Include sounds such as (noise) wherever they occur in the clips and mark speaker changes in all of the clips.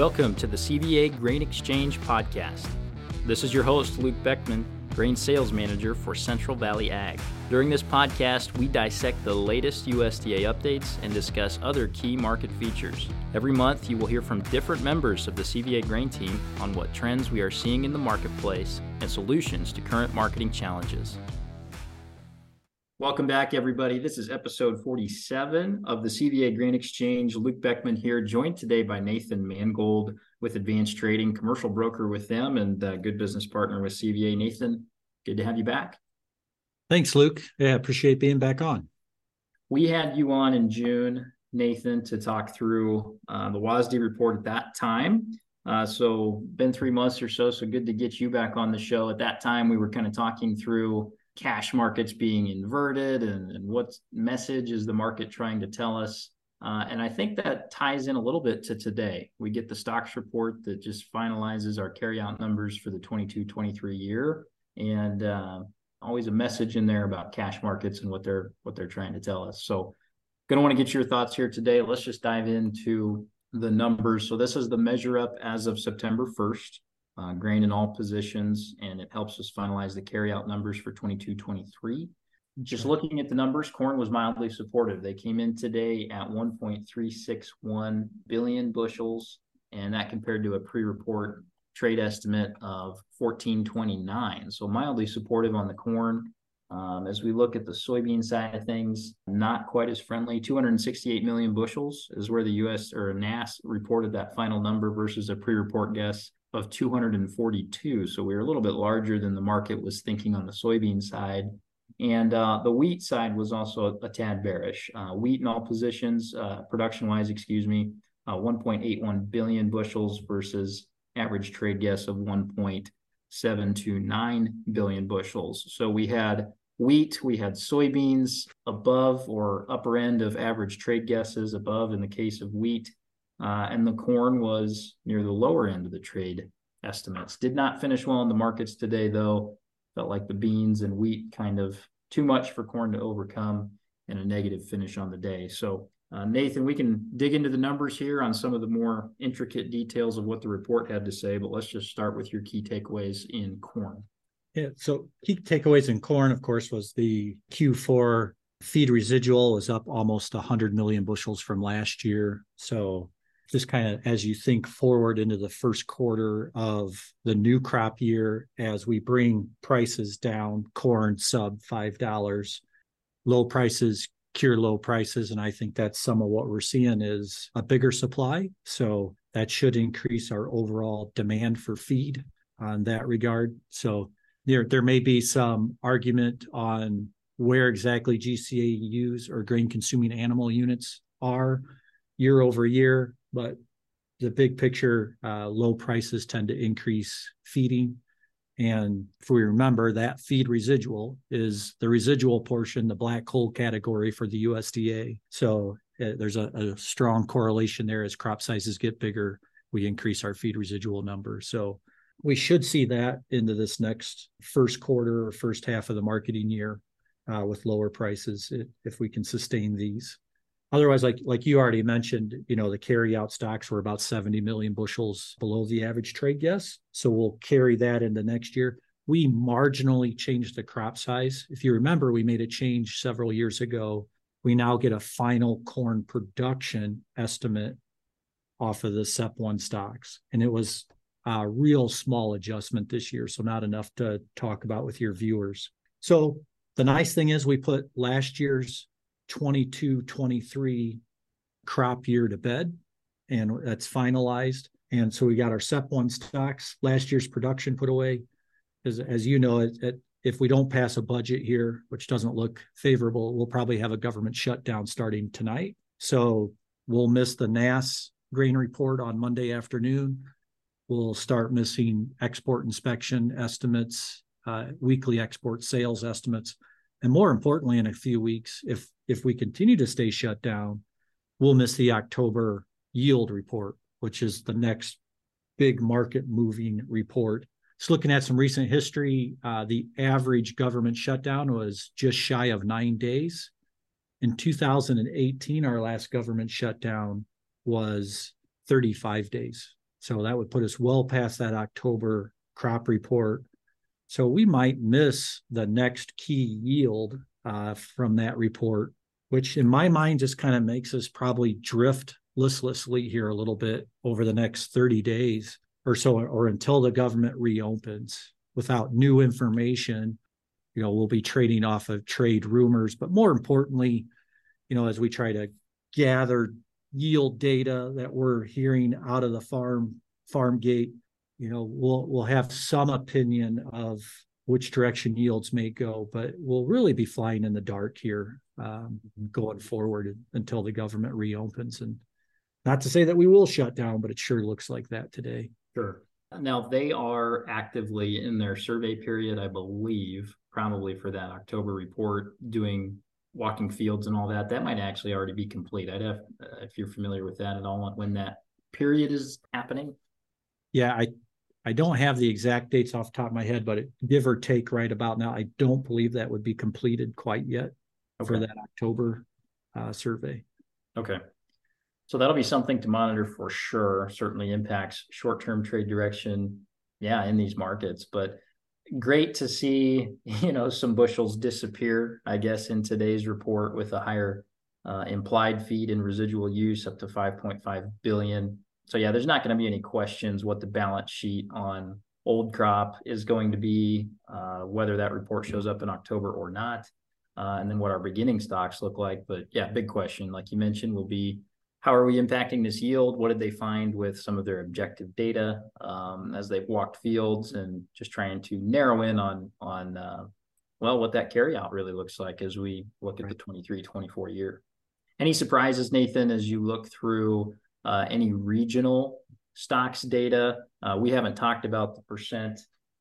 Speaker 1: Welcome to the CVA Grain Exchange Podcast. This is your host, Luke Beckman, Grain Sales Manager for Central Valley Ag. During this podcast, we dissect the latest USDA updates and discuss other key market features. Every month, you will hear from different members of the CVA Grain team on what trends we are seeing in the marketplace and solutions to current marketing challenges. Welcome back, everybody. This is episode 47 of the CVA Grain Exchange. Luke Beckman here, joined today by Nathan Mangold with Advance Trading, commercial broker with them, and good business partner with CVA. Nathan, good to have you back.
Speaker 2: Thanks, Luke. Yeah, appreciate being back on.
Speaker 1: We had you on in June, Nathan, to talk through uh, the WASDE report at that time. Uh, so, been three months or so. So, good to get you back on the show. At that time, we were kind of talking through cash markets being inverted and, and what message is the market trying to tell us. Uh, and I think that ties in a little bit to today. We get the stocks report that just finalizes our carryout numbers for the 22 23 year. And uh, always a message in there about cash markets and what they're what they're trying to tell us. So gonna want to get your thoughts here today. Let's just dive into the numbers. So this is the measure up as of September 1st uh, grain in all positions, and it helps us finalize the carryout numbers for 22 23. Just looking at the numbers, corn was mildly supportive. They came in today at 1.361 billion bushels, and that compared to a pre report trade estimate of 1429. So mildly supportive on the corn. Um, as we look at the soybean side of things, not quite as friendly. 268 million bushels is where the U.S. or NASS reported that final number versus a pre-report guess of 242. So we were a little bit larger than the market was thinking on the soybean side. And uh, the wheat side was also a, tad bearish. Uh, wheat in all positions, uh, production wise, excuse me, uh, 1.81 billion bushels versus average trade guess of 1.729 billion bushels. So we had wheat, we had soybeans above or upper end of average trade guesses, above in the case of wheat, uh, and the corn was near the lower end of the trade estimates. Did not finish well in the markets today, though. Felt like the beans and wheat kind of too much for corn to overcome and a negative finish on the day. So, uh, Nathan, we can dig into the numbers here on some of the more intricate details of what the report had to say, but let's just start with your key takeaways in corn.
Speaker 2: Yeah. So, key takeaways in corn, of course, was the Q4 feed residual was up almost 100 million bushels from last year. So, just kind of as you think forward into the first quarter of the new crop year as we bring prices down corn sub five dollars low prices cure low prices. And i think that's some of what we're seeing is a bigger supply. So that should increase our overall demand for feed on that regard. So there there may be some argument on where exactly GCAUs or grain consuming animal units are year over year but the big picture, uh, low prices tend to increase feeding. And if we remember, that feed residual is the residual portion, the black hole category for the USDA. So uh, there's a, a, strong correlation there. As crop sizes get bigger, we increase our feed residual number. So we should see that into this next first quarter or first half of the marketing year uh, with lower prices if we can sustain these otherwise like like you already mentioned you know the carry out stocks were about 70 million bushels below the average trade guess. So we'll carry that into next year. We marginally changed the crop size. If you remember we made a change several years ago. We now get a final corn production estimate off of the sep 1 stocks. And it was a real small adjustment this year so not enough to talk about with your viewers. So the nice thing is we put last year's 22 23 crop year to bed, and that's finalized. And so we got our SEP one stocks, last year's production put away. As, as you know, it, it, if we don't pass a budget here, which doesn't look favorable, we'll probably have a government shutdown starting tonight. So we'll miss the NASS grain report on Monday afternoon. We'll start missing export inspection estimates, uh, weekly export sales estimates and more importantly, in a few weeks, if if we continue to stay shut down, we'll miss the October yield report, which is the next big market moving report. Just looking at some recent history, uh, the average government shutdown was just shy of nine days. In 2018, our last government shutdown was 35 days. So that would put us well past that October crop report. So we might miss the next key yield uh, from that report, which in my mind just kind of makes us probably drift listlessly here a little bit over the next 30 days or so, or until the government reopens without new information. You know, we'll be trading off of trade rumors, but more importantly, you know, as we try to gather yield data that we're hearing out of the farm farm gate, you know, we'll we'll have some opinion of which direction yields may go, but we'll really be flying in the dark here um, going forward until the government reopens. And not to say that we will shut down, but it sure looks like that today.
Speaker 1: Sure. Now they are actively in their survey period, I believe, probably for that October report, doing walking fields and all that. That might actually already be complete. I'd have, uh, if you're familiar with that at all, when that period is happening.
Speaker 2: Yeah, I I don't have the exact dates off the top of my head, but it, give or take right about now, I don't believe that would be completed quite yet okay. for that October uh, survey.
Speaker 1: Okay. So that'll be something to monitor for sure. Certainly impacts short term trade direction, yeah, in these markets. But great to see, (laughs) you know, some bushels disappear, I guess, in today's report with a higher uh, implied feed and residual use up to 5.5 billion so yeah, there's not going to be any questions what the balance sheet on old crop is going to be, uh, whether that report shows up in October or not, uh, and then what our beginning stocks look like. But yeah, big question, like you mentioned, will be how are we impacting this yield? What did they find with some of their objective data um, as they've walked fields and just trying to narrow in on on uh, well what that carryout really looks like as we look at right. the 23 24 year. Any surprises, Nathan, as you look through uh, any regional stocks data. Uh, we haven't talked about the percent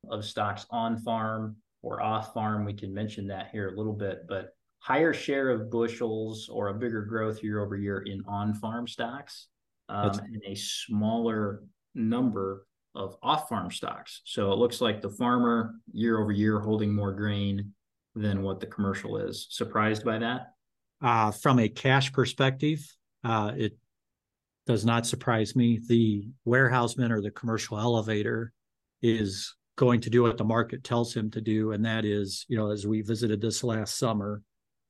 Speaker 1: of stocks on farm or off farm. We can mention that here a little bit, but higher share of bushels or a bigger growth year over year in on farm stocks um, and a smaller number of off farm stocks. So it looks like the farmer year over year holding more grain than what the commercial is. Surprised by that?
Speaker 2: Uh, from a cash perspective, uh, it does not surprise me. The warehouseman or the commercial elevator is going to do what the market tells him to do. And that is, you know, as we visited this last summer,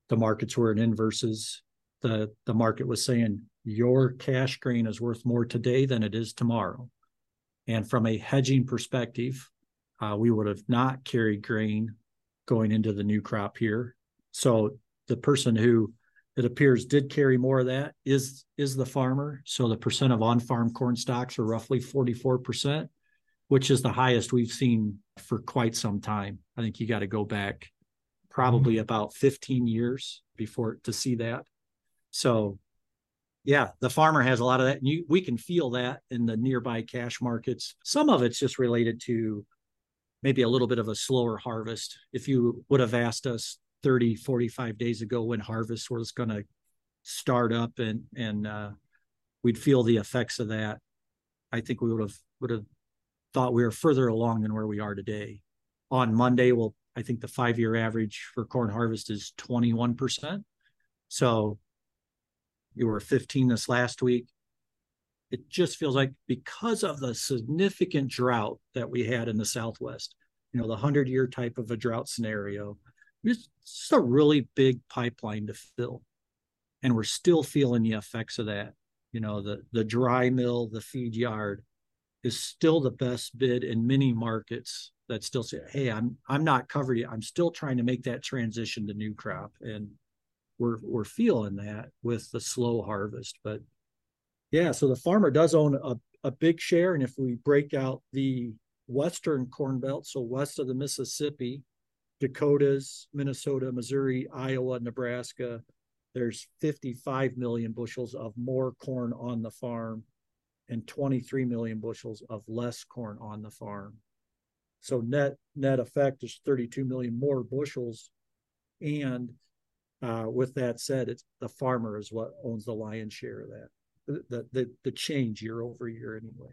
Speaker 2: the markets were in inverses. The the market was saying your cash grain is worth more today than it is tomorrow. And from a hedging perspective, uh, we would have not carried grain going into the new crop here. So the person who it appears did carry more of that is is the farmer. So the percent of on-farm corn stocks are roughly 44%, which is the highest we've seen for quite some time. I think you got to go back probably mm-hmm. about 15 years before to see that. So yeah, the farmer has a lot of that. And you, we can feel that in the nearby cash markets. Some of it's just related to maybe a little bit of a slower harvest. If you would have asked us 30 45 days ago when harvest was going to start up and and uh, we'd feel the effects of that i think we would have would have thought we were further along than where we are today. On monday well i think the five year average for corn harvest is 21% so you were 15 this last week. It just feels like because of the significant drought that we had in the southwest you know the 100 year type of a drought scenario it's just a really big pipeline to fill. And we're still feeling the effects of that. You know, the the dry mill, the feed yard is still the best bid in many markets that still say, hey, I'm I'm not covered yet. I'm still trying to make that transition to new crop. And we're we're feeling that with the slow harvest. But yeah, so the farmer does own a, a big share. And if we break out the western corn belt, so west of the Mississippi, Dakotas, Minnesota, Missouri, Iowa, Nebraska, there's 55 million bushels of more corn on the farm and 23 million bushels of less corn on the farm. So net net effect is 32 million more bushels. And uh, with that said, it's the farmer is what owns the lion's share of that. The the the change year over year anyway.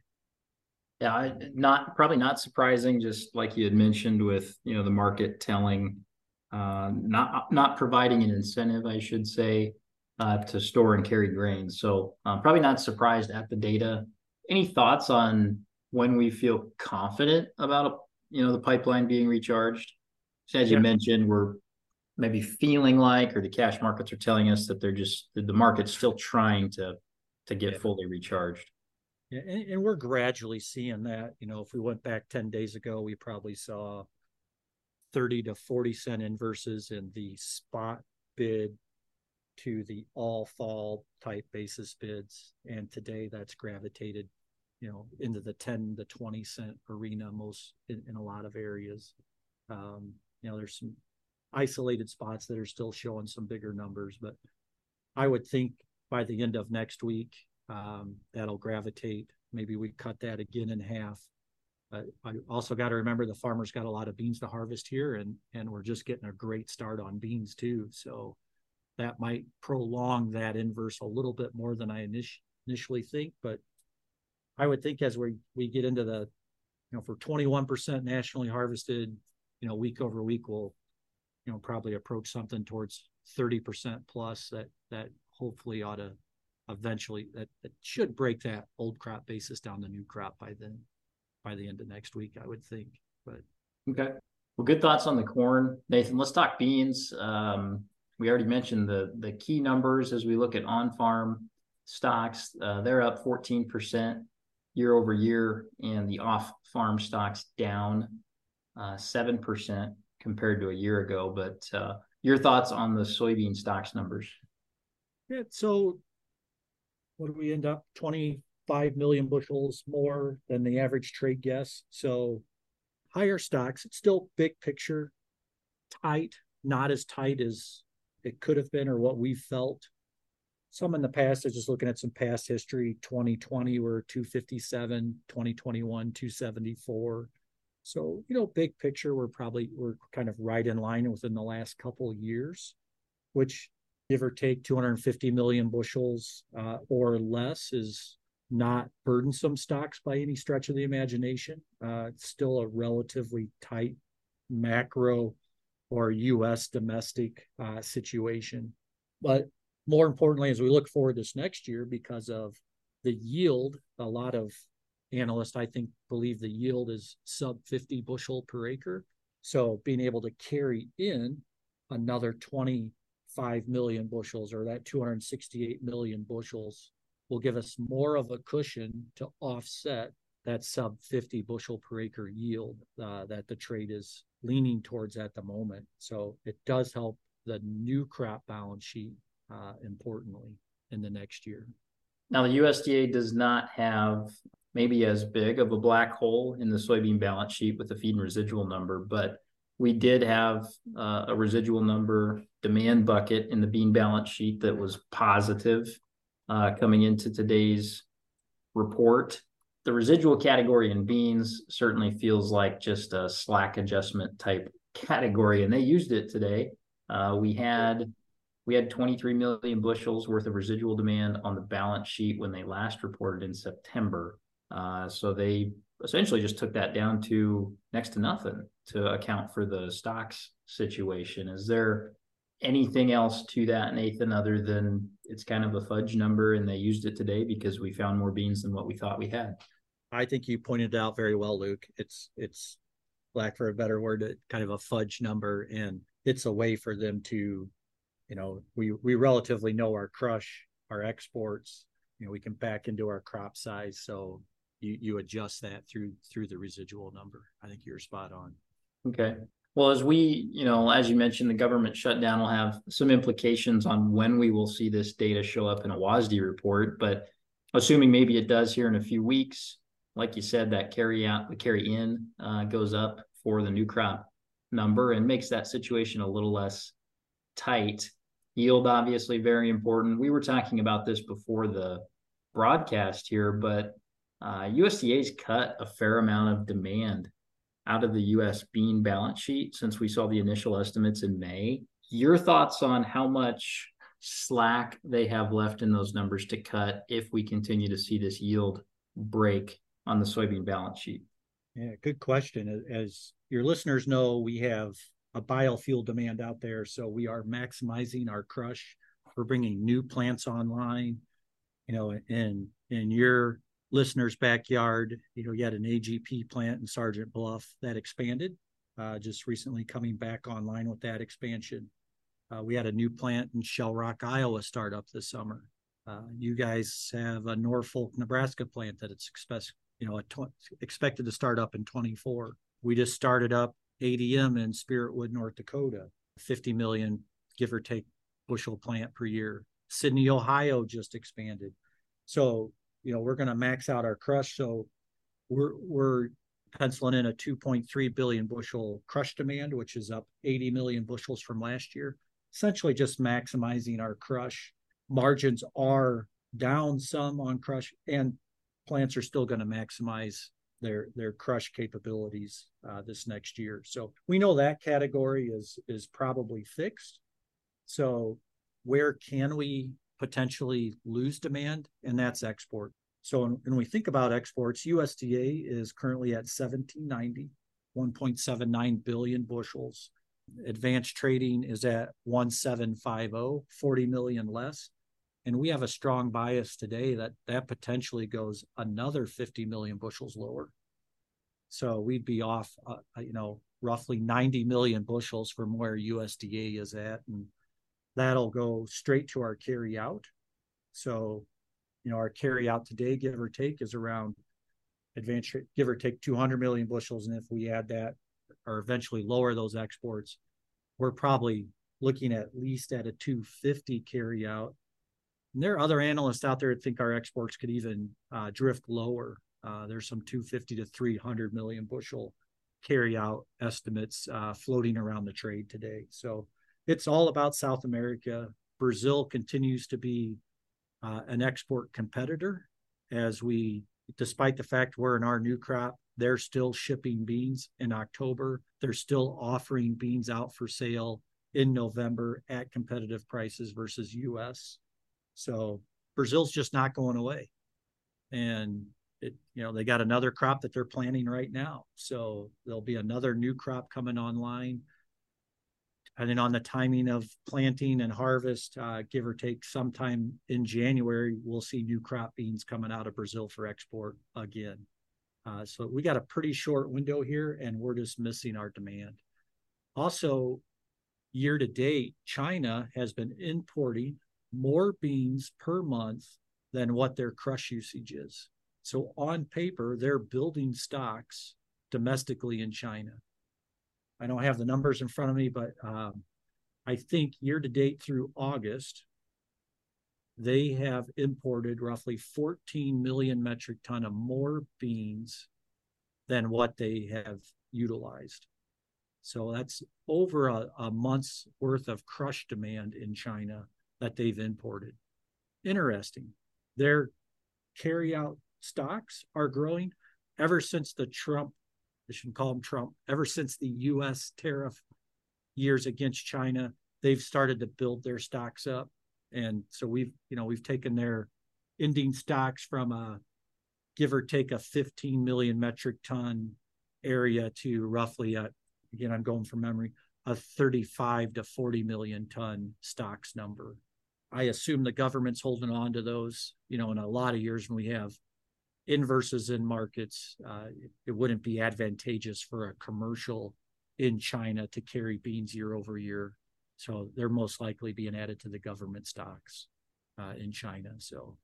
Speaker 1: Yeah, not probably not surprising. Just like you had mentioned, with you know the market telling, uh, not not providing an incentive, I should say, uh, to store and carry grain. So uh, probably not surprised at the data. any thoughts on when we feel confident about you know the pipeline being recharged? As you mentioned, we're maybe feeling like, or the cash markets are telling us that they're just the market's still trying to to get yeah. fully recharged.
Speaker 2: And, and, we're gradually seeing that. You know, if we went back 10 days ago, we probably saw 30 to 40 cent inverses in the spot bid to the all fall type basis bids. And today that's gravitated, you know, into the 10 to 20 cent arena most in, in a lot of areas. Um, you know, there's some isolated spots that are still showing some bigger numbers, but I would think by the end of next week, um, that'll gravitate. Maybe we cut that again in half. Uh, I also got to remember the farmers got a lot of beans to harvest here, and and we're just getting a great start on beans too. So that might prolong that inverse a little bit more than I init- initially think. But I would think as we we get into the, you know, for 21% nationally harvested, you know, week over week, we'll, you know, probably approach something towards 30% plus. That that hopefully ought to eventually that, that should break that old crop basis down to new crop by then by the end of next week i would think but.
Speaker 1: Okay. Well good thoughts on the corn nathan. Let's talk beans. Um, we already mentioned the the key numbers as we look at on farm stocks. Uh, they're up 14% year over year and the off farm stocks down uh, 7% compared to a year ago but uh, your thoughts on the soybean stocks numbers?
Speaker 2: Yeah so what do we end up? 25 million bushels more than the average trade guess. So higher stocks it's still big picture tight not as tight as it could have been or what we felt. Some in the past i just looking at some past history 2020 were 257 2021 274 so you know big picture we're probably we're kind of right in line within the last couple years which give or take 250 million bushels uh, or less is not burdensome stocks by any stretch of the imagination. Uh, it's still a relatively tight macro or U.S. domestic uh, situation. But more importantly, as we look forward this next year, because of the yield, a lot of analysts, I think, believe the yield is sub 50 bushel per acre. So being able to carry in another 20 5 million bushels or that 268 million bushels will give us more of a cushion to offset that sub 50 bushel per acre yield uh, that the trade is leaning towards at the moment. So it does help the new crop balance sheet uh, importantly in the next year.
Speaker 1: Now, the USDA does not have maybe as big of a black hole in the soybean balance sheet with the feed and residual number, but we did have uh, a residual number demand bucket in the bean balance sheet that was positive uh, coming into today's report. The residual category in beans certainly feels like just a slack adjustment type category, and they used it today. Uh, we had we had 23 million bushels worth of residual demand on the balance sheet when they last reported in September. Uh, so they essentially just took that down to next to nothing to account for the stocks situation. Is there anything else to that, Nathan, other than it's kind of a fudge number and they used it today because we found more beans than what we thought we had?
Speaker 2: I think you pointed out very well, Luke. It's it's lack for a better word, kind of a fudge number, and it's a way for them to, you know, we we relatively know our crush, our exports. You know, we can back into our crop size, so you you adjust that through through the residual number. I think you're spot on.
Speaker 1: Okay. Well, as we, you know, as you mentioned, the government shutdown will have some implications on when we will see this data show up in a WASDE report. But assuming maybe it does here in a few weeks, like you said, that carry out, the carry in uh, goes up for the new crop number and makes that situation a little less tight. Yield, obviously, very important. We were talking about this before the broadcast here, but uh, USDA's cut a fair amount of demand out of the US bean balance sheet since we saw the initial estimates in May. Your thoughts on how much slack they have left in those numbers to cut if we continue to see this yield break on the soybean balance sheet?
Speaker 2: Yeah, good question. As your listeners know, we have a biofuel demand out there, so we are maximizing our crush. We're bringing new plants online. You know, in in your listeners' backyard, you know, you had an AGP plant in Sergeant Bluff that expanded, uh, just recently coming back online with that expansion. Uh, we had a new plant in Shell Rock, Iowa start up this summer. Uh, you guys have a Norfolk, Nebraska plant that it's expect, you know, tw- expected to start up in 24. We just started up ADM in Spiritwood, North Dakota, 50 million, give or take, bushel plant per year. Sidney, Ohio just expanded. So, you know, we're going to max out our crush. So we're, we're penciling in a 2.3 billion bushel crush demand, which is up 80 million bushels from last year. Essentially just maximizing our crush. Margins are down some on crush and plants are still going to maximize their their crush capabilities uh, this next year. So we know that category is is probably fixed. So where can we potentially lose demand? And that's export. So when we think about exports, USDA is currently at 1790, 1.79 billion bushels. Advance Trading is at 1750, 40 million less. And we have a strong bias today that that potentially goes another 50 million bushels lower. So we'd be off, uh, you know, roughly 90 million bushels from where USDA is at. And that'll go straight to our carry out. So, you know, our carry out today, give or take, is around advanced, give or take 200 million bushels. And if we add that or eventually lower those exports, we're probably looking at least at a 250 carry out and there are other analysts out there that think our exports could even uh, drift lower. Uh, there's some 250 to 300 million bushel carry out estimates uh, floating around the trade today. So it's all about South America. Brazil continues to be uh, an export competitor as we, despite the fact we're in our new crop, they're still shipping beans in October. They're still offering beans out for sale in November at competitive prices versus US. So Brazil's just not going away. And it, you know, they got another crop that they're planting right now. So there'll be another new crop coming online. Depending on the timing of planting and harvest, uh, give or take sometime in January, we'll see new crop beans coming out of Brazil for export again. Uh, so we got a pretty short window here, and we're just missing our demand. Also, year to date, China has been importing more beans per month than what their crush usage is. So on paper, they're building stocks domestically in China. I don't have the numbers in front of me, but um, I think year to date through August, they have imported roughly 14 million metric ton of more beans than what they have utilized. So that's over a, a month's worth of crush demand in China that they've imported. Interesting. Their carry out stocks are growing ever since the Trump, I shouldn't call them Trump, ever since the US tariff years against China, they've started to build their stocks up. And so we've, you know, we've taken their ending stocks from a give or take a 15 million metric ton area to roughly a, again, I'm going from memory, a 35 to 40 million ton stocks number. I assume the government's holding on to those. You know, in a lot of years when we have inverses in markets, uh, it, wouldn't be advantageous for a commercial in China to carry beans year over year. So they're most likely being added to the government stocks uh, in China. So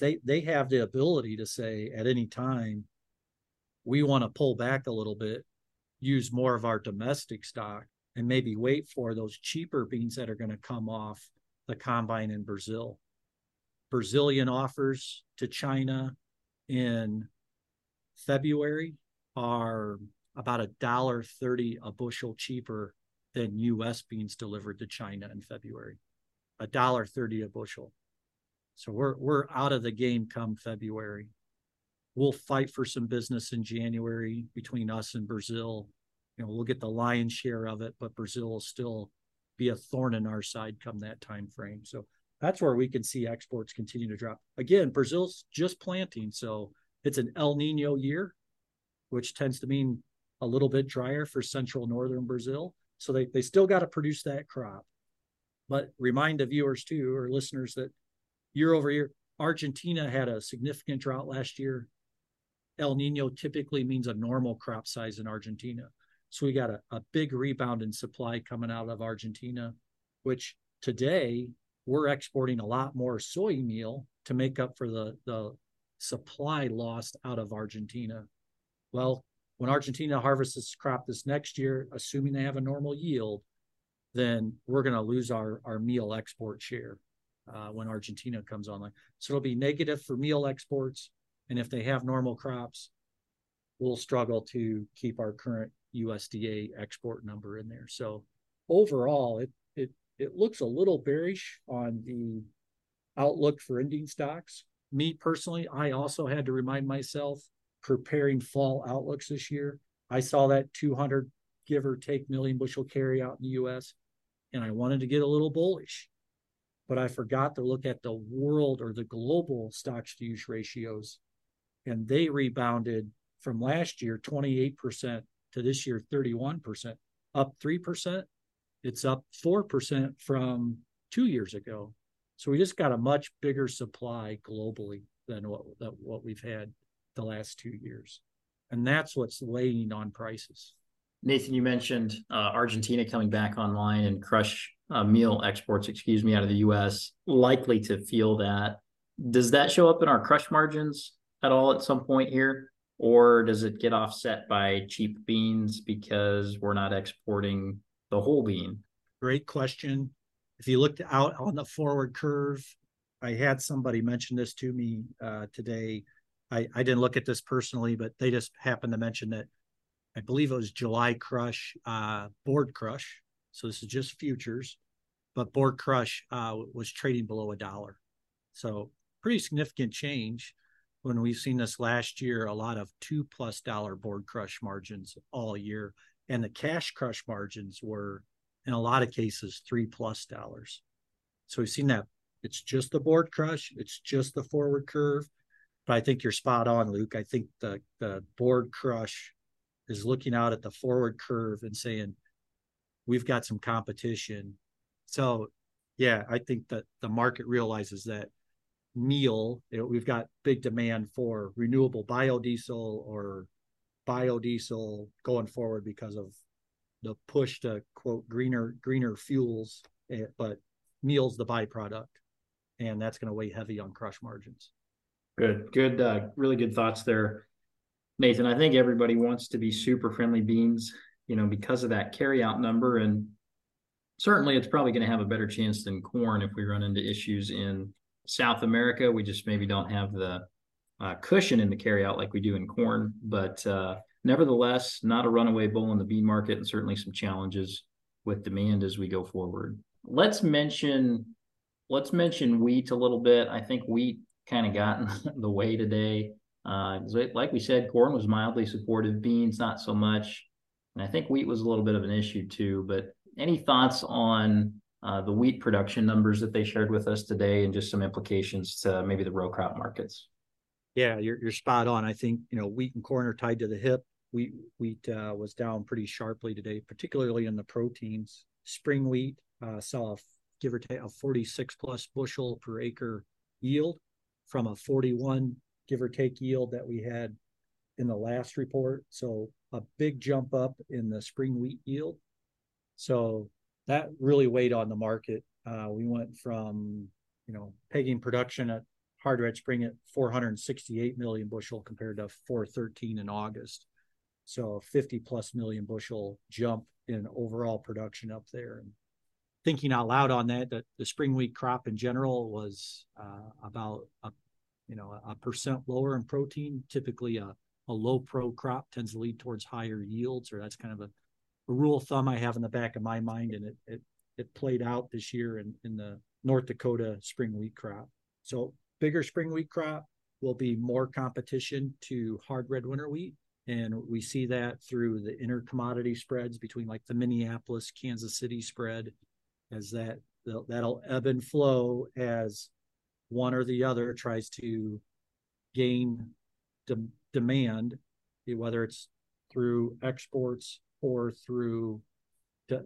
Speaker 2: they they have the ability to say at any time, we want to pull back a little bit, use more of our domestic stock, and maybe wait for those cheaper beans that are going to come off the combine in Brazil. Brazilian offers to China in February are about a dollar thirty a bushel cheaper than U.S. beans delivered to China in February. A dollar thirty a bushel. So we're we're out of the game come February. We'll fight for some business in January between us and Brazil. You know, we'll get the lion's share of it, but Brazil will still be a thorn in our side come that time frame. So that's where we can see exports continue to drop. Again, Brazil's just planting, so it's an El Nino year, which tends to mean a little bit drier for central northern Brazil. So they, they still got to produce that crop. But remind the viewers too or listeners that year over year, Argentina had a significant drought last year. El Nino typically means a normal crop size in Argentina. So we got a, a big rebound in supply coming out of Argentina, which today we're exporting a lot more soy meal to make up for the, the supply lost out of Argentina. Well, when Argentina harvests crop this next year, assuming they have a normal yield, then we're going to lose our, our meal export share uh, when Argentina comes online. So it'll be negative for meal exports. And if they have normal crops, we'll struggle to keep our current USDA export number in there. So overall, it it looks a little bearish on the outlook for ending stocks. Me personally, I also had to remind myself preparing fall outlooks this year. I saw that 200 give or take million bushel carry out in the US and I wanted to get a little bullish. But I forgot to look at the world or the global stocks to use ratios and they rebounded from last year 28% to this year 31%, up 3%. It's up 4% from two years ago. So we just got a much bigger supply globally than what, what we've had the last two years. And that's what's laying on prices.
Speaker 1: Nathan, you mentioned uh, Argentina coming back online and crush uh, meal exports, excuse me, out of the U.S. likely to feel that. Does that show up in our crush margins at all at some point here? Or does it get offset by cheap beans because we're not exporting the bean?
Speaker 2: Great question. If you looked out on the forward curve, I had somebody mention this to me uh, today. I, I didn't look at this personally, but they just happened to mention that I believe it was July crush, uh, board crush. So this is just futures, but board crush uh, was trading below a dollar. So pretty significant change when we've seen this last year, a lot of two plus dollar board crush margins all year. And the cash crush margins were, in a lot of cases, three plus dollars. So we've seen that it's just the board crush, it's just the forward curve. But I think you're spot on, Luke. I think the, the board crush is looking out at the forward curve and saying, we've got some competition. So, yeah, I think that the market realizes that meal, you know, we've got big demand for renewable biodiesel or biodiesel going forward because of the push to quote greener greener fuels, eh, but meal's the byproduct, and that's going to weigh heavy on crush margins.
Speaker 1: Good, good, uh, really good thoughts there, Nathan. I think everybody wants to be super friendly beans, you know, because of that carryout number, and certainly it's probably going to have a better chance than corn if we run into issues in South America, we just maybe don't have the uh, cushion in the carryout like we do in corn. But uh, nevertheless, not a runaway bull in the bean market, and certainly some challenges with demand as we go forward. Let's mention let's mention wheat a little bit. I think wheat kind of got in (laughs) the way today. Uh, like we said, corn was mildly supportive, beans not so much, and I think wheat was a little bit of an issue too. But any thoughts on uh, the wheat production numbers that they shared with us today and just some implications to maybe the row crop markets.
Speaker 2: Yeah, you're, you're spot on. I think, you know, wheat and corn are tied to the hip. Wheat, wheat uh, was down pretty sharply today, particularly in the proteins. Spring wheat uh, saw a, give or take a 46 plus bushel per acre yield from a 41 give or take yield that we had in the last report. So a big jump up in the spring wheat yield. So that really weighed on the market. Uh, we went from, you know, pegging production at hard red spring at 468 million bushel compared to 413 in August. So 50 plus million bushel jump in overall production up there. And thinking out loud on that, that the spring wheat crop in general was uh, about a, you know, a percent lower in protein. Typically, a, a low pro crop tends to lead towards higher yields, or that's kind of a a rule of thumb I have in the back of my mind, and it it, it played out this year in, in the North Dakota spring wheat crop. So bigger spring wheat crop will be more competition to hard red winter wheat. And we see that through the inner commodity spreads between like the Minneapolis, Kansas City spread, as that that'll ebb and flow as one or the other tries to gain de- demand, whether it's through exports or through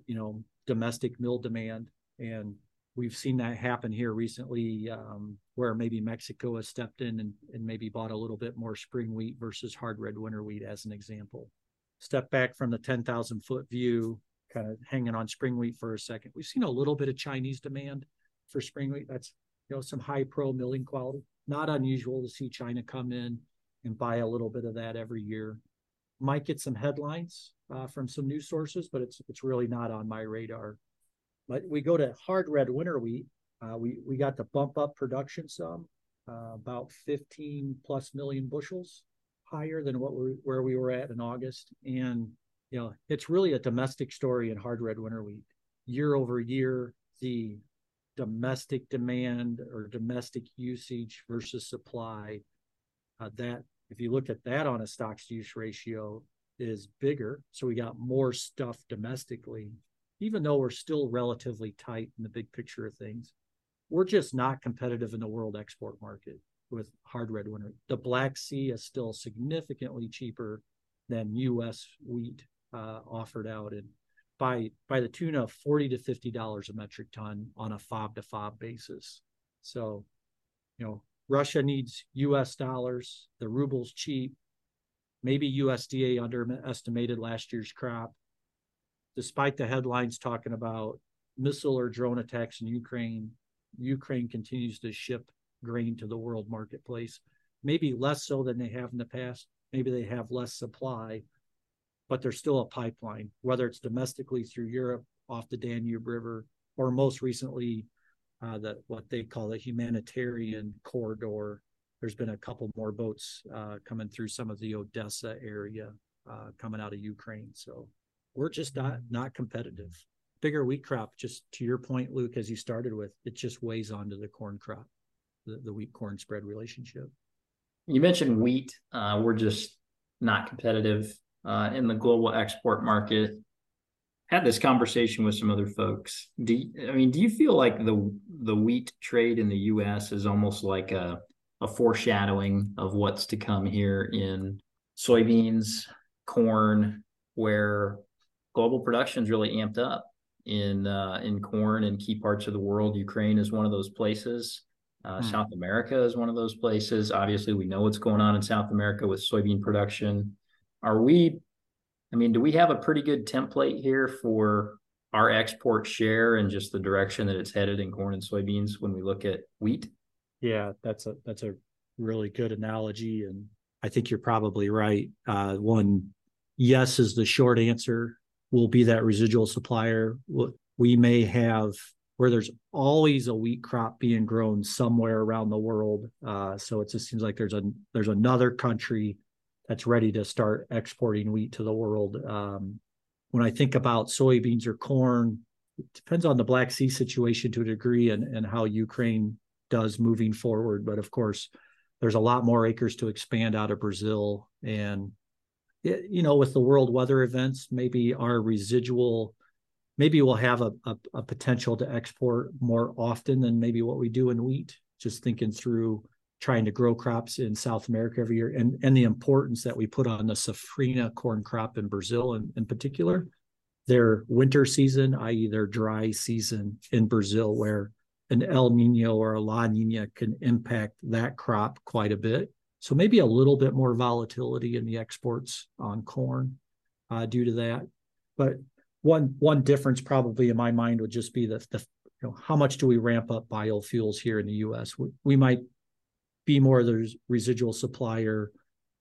Speaker 2: you know domestic mill demand and we've seen that happen here recently, um, where maybe Mexico has stepped in and, and maybe bought a little bit more spring wheat versus hard red winter wheat, as an example. Step back from the 10,000 foot view, kind of hanging on spring wheat for a second. We've seen a little bit of Chinese demand for spring wheat. That's you know some high pro milling quality. Not unusual to see China come in and buy a little bit of that every year. Might get some headlines uh, from some news sources, but it's it's really not on my radar. But we go to hard red winter wheat. Uh, we we got to bump up production some, uh, about 15 plus million bushels higher than what we where we were at in August, and you know it's really a domestic story in hard red winter wheat. Year over year, the domestic demand or domestic usage versus supply, uh, that if you look at that on a stocks use ratio, is bigger. So we got more stuff domestically, even though we're still relatively tight in the big picture of things. We're just not competitive in the world export market with hard red winter. The Black Sea is still significantly cheaper than U.S. wheat uh, offered out, and by by the tune of forty to fifty dollars a metric ton on a fob to fob basis. So, you know, Russia needs U.S. dollars. The ruble's cheap. Maybe USDA underestimated last year's crop. Despite the headlines talking about missile or drone attacks in Ukraine, Ukraine continues to ship grain to the world marketplace. Maybe less so than they have in the past. Maybe they have less supply, but there's still a pipeline, whether it's domestically through Europe off the Danube River, or most recently, uh, the what they call the humanitarian corridor. There's been a couple more boats uh, coming through some of the Odessa area uh, coming out of Ukraine. So we're just not not competitive. Bigger wheat crop, just to your point, Luke, as you started with, it just weighs onto the corn crop the, the wheat corn spread relationship.
Speaker 1: You mentioned wheat. Uh, we're just not competitive uh, in the global export market. Had this conversation with some other folks. Do you, I mean, do you feel like the the wheat trade in the U.S. is almost like a a foreshadowing of what's to come here in soybeans, corn, where global production is really amped up in uh, in corn in key parts of the world. Ukraine is one of those places. Uh, hmm. South America is one of those places. Obviously, we know what's going on in South America with soybean production. Are we, I mean, do we have a pretty good template here for our export share and just the direction that it's headed in corn and soybeans when we look at wheat?
Speaker 2: Yeah, that's a that's a really good analogy, and I think you're probably right. Uh, one, yes, is the short answer. We'll be that residual supplier. We may have where there's always a wheat crop being grown somewhere around the world. Uh, so it just seems like there's a there's another country that's ready to start exporting wheat to the world. Um, when I think about soybeans or corn, it depends on the Black Sea situation to a degree and, and how Ukraine does moving forward. But of course, there's a lot more acres to expand out of Brazil. And, it, you know, with the world weather events, maybe our residual maybe we'll have a, a, a, potential to export more often than maybe what we do in wheat just thinking through trying to grow crops in south america every year and, and the importance that we put on the safrinha corn crop in brazil in, in particular their winter season i.e their dry season in brazil where an el nino or a la nina can impact that crop quite a bit so maybe a little bit more volatility in the exports on corn uh, due to that but one one difference probably in my mind would just be the the you know how much do we ramp up biofuels here in the U.S. We, we might be more the residual supplier,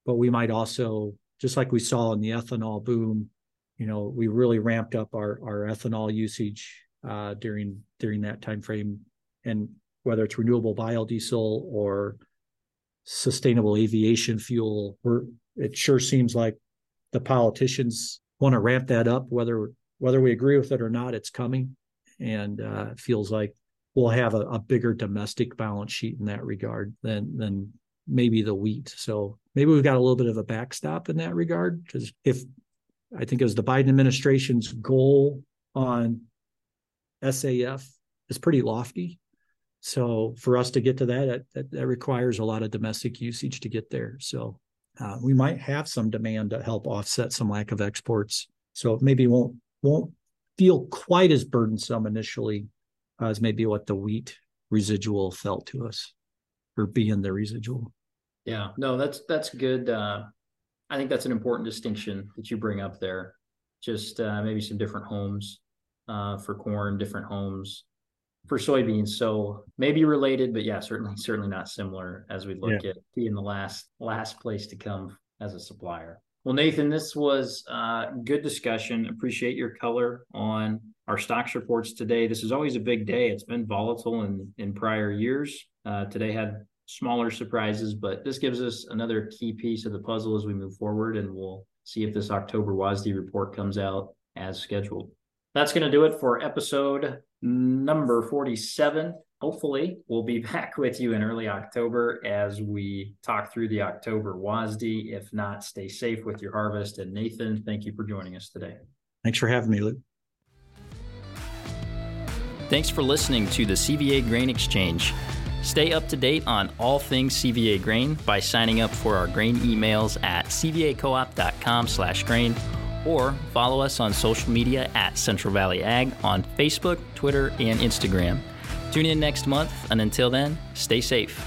Speaker 2: but we might also just like we saw in the ethanol boom, you know, we really ramped up our our ethanol usage uh, during during that time frame, and whether it's renewable biodiesel or sustainable aviation fuel, we're it sure seems like the politicians want to ramp that up, whether whether we agree with it or not, it's coming, and uh, it feels like we'll have a, a, bigger domestic balance sheet in that regard than than maybe the wheat. So maybe we've got a little bit of a backstop in that regard because if I think it was the Biden administration's goal on SAF is pretty lofty. So for us to get to that, that, that requires a lot of domestic usage to get there. So uh, we might have some demand to help offset some lack of exports. So maybe won't won't feel quite as burdensome initially as maybe what the wheat residual felt to us for being the residual.
Speaker 1: Yeah, no, that's that's good. Uh, I think that's an important distinction that you bring up there. Just uh, maybe some different homes uh, for corn, different homes for soybeans. So maybe related, but yeah, certainly certainly not similar as we look yeah. at being the last last place to come as a supplier. Well, Nathan, this was uh, good discussion. Appreciate your color on our stocks reports today. This is always a big day. It's been volatile in in prior years. Uh, today had smaller surprises, but this gives us another key piece of the puzzle as we move forward, and we'll see if this October WASDE report comes out as scheduled. That's going to do it for episode number 47. Hopefully, we'll be (laughs) back with you in early October as we talk through the October WASDE. If not, stay safe with your harvest. And Nathan, thank you for joining us today.
Speaker 2: Thanks for having me, Luke.
Speaker 3: Thanks for listening to the CVA Grain Exchange. Stay up to date on all things CVA grain by signing up for our grain emails at cvacoop.com/grain or follow us on social media at Central Valley Ag on Facebook, Twitter, and Instagram. Tune in next month, and until then, stay safe.